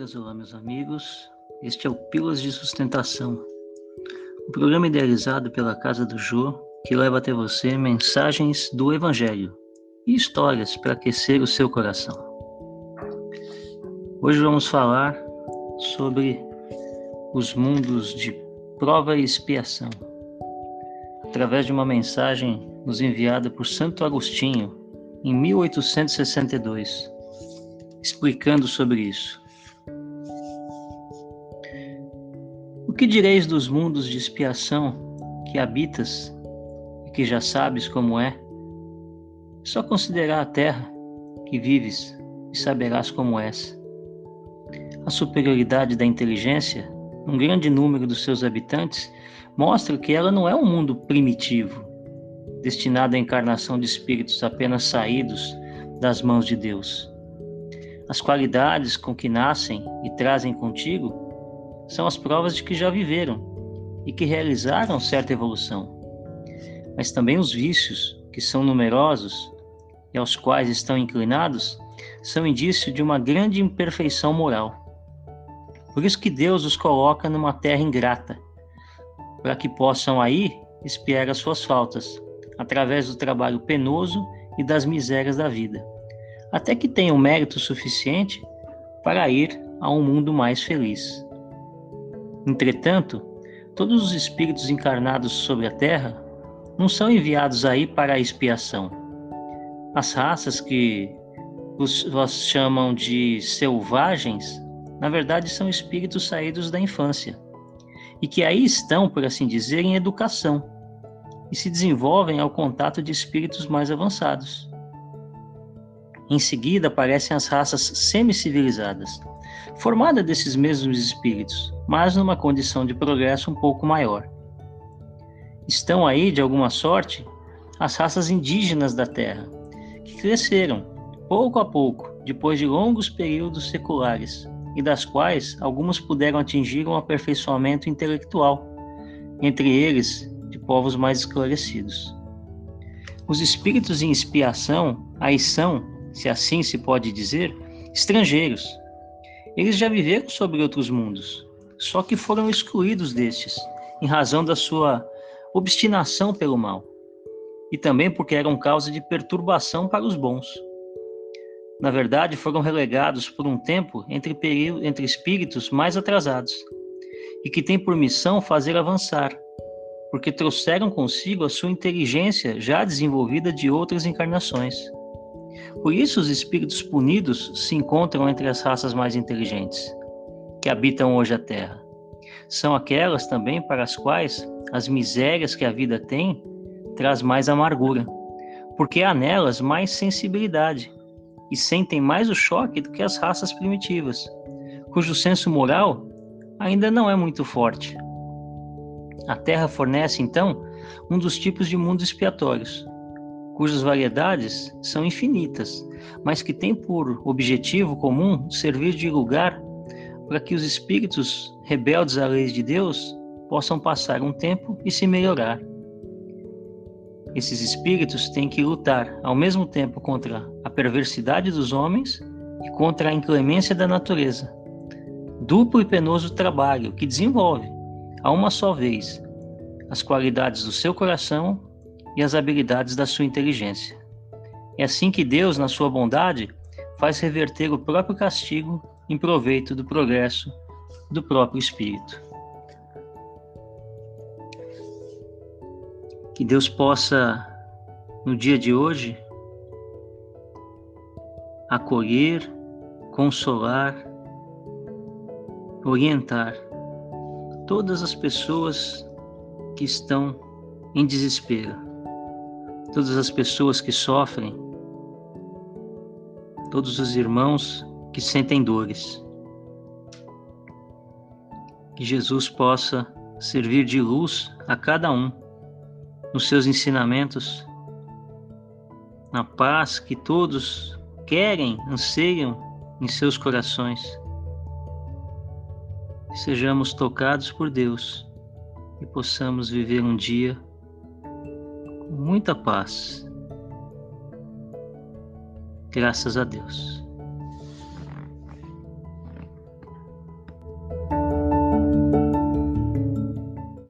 amigas, olá meus amigos. Este é o Pílulas de Sustentação, um programa idealizado pela Casa do Jô que leva até você mensagens do Evangelho e histórias para aquecer o seu coração. Hoje vamos falar sobre os mundos de prova e expiação, através de uma mensagem nos enviada por Santo Agostinho em 1862, explicando sobre isso. Que direis dos mundos de expiação que habitas e que já sabes como é? Só considerar a terra que vives e saberás como és. A superioridade da inteligência, um grande número dos seus habitantes, mostra que ela não é um mundo primitivo, destinado à encarnação de espíritos apenas saídos das mãos de Deus. As qualidades com que nascem e trazem contigo são as provas de que já viveram e que realizaram certa evolução. Mas também os vícios, que são numerosos e aos quais estão inclinados, são indício de uma grande imperfeição moral. Por isso que Deus os coloca numa terra ingrata, para que possam aí espiar as suas faltas, através do trabalho penoso e das misérias da vida, até que tenham mérito suficiente para ir a um mundo mais feliz. Entretanto, todos os espíritos encarnados sobre a Terra não são enviados aí para a expiação. As raças que os vós chamam de selvagens, na verdade são espíritos saídos da infância e que aí estão, por assim dizer, em educação e se desenvolvem ao contato de espíritos mais avançados. Em seguida aparecem as raças semi-civilizadas, formadas desses mesmos espíritos, mas numa condição de progresso um pouco maior. Estão aí, de alguma sorte, as raças indígenas da Terra, que cresceram, pouco a pouco, depois de longos períodos seculares, e das quais algumas puderam atingir um aperfeiçoamento intelectual, entre eles de povos mais esclarecidos. Os espíritos em expiação aí são, se assim se pode dizer, estrangeiros. Eles já viveram sobre outros mundos, só que foram excluídos destes, em razão da sua obstinação pelo mal, e também porque eram causa de perturbação para os bons. Na verdade, foram relegados por um tempo entre, entre espíritos mais atrasados, e que têm por missão fazer avançar, porque trouxeram consigo a sua inteligência já desenvolvida de outras encarnações. Por isso, os espíritos punidos se encontram entre as raças mais inteligentes que habitam hoje a terra. São aquelas também para as quais as misérias que a vida tem traz mais amargura, porque há nelas mais sensibilidade e sentem mais o choque do que as raças primitivas, cujo senso moral ainda não é muito forte. A Terra fornece, então, um dos tipos de mundos expiatórios, cujas variedades são infinitas, mas que tem por objetivo comum servir de lugar para que os espíritos rebeldes à lei de Deus possam passar um tempo e se melhorar. Esses espíritos têm que lutar ao mesmo tempo contra a perversidade dos homens e contra a inclemência da natureza. Duplo e penoso trabalho que desenvolve, a uma só vez, as qualidades do seu coração e as habilidades da sua inteligência. É assim que Deus, na sua bondade, faz reverter o próprio castigo em proveito do progresso do próprio espírito. Que Deus possa, no dia de hoje, acolher, consolar, orientar todas as pessoas que estão em desespero, todas as pessoas que sofrem, todos os irmãos que sentem dores. Que Jesus possa servir de luz a cada um nos seus ensinamentos, na paz que todos querem, anseiam em seus corações. Sejamos tocados por Deus e possamos viver um dia muita paz. Graças a Deus.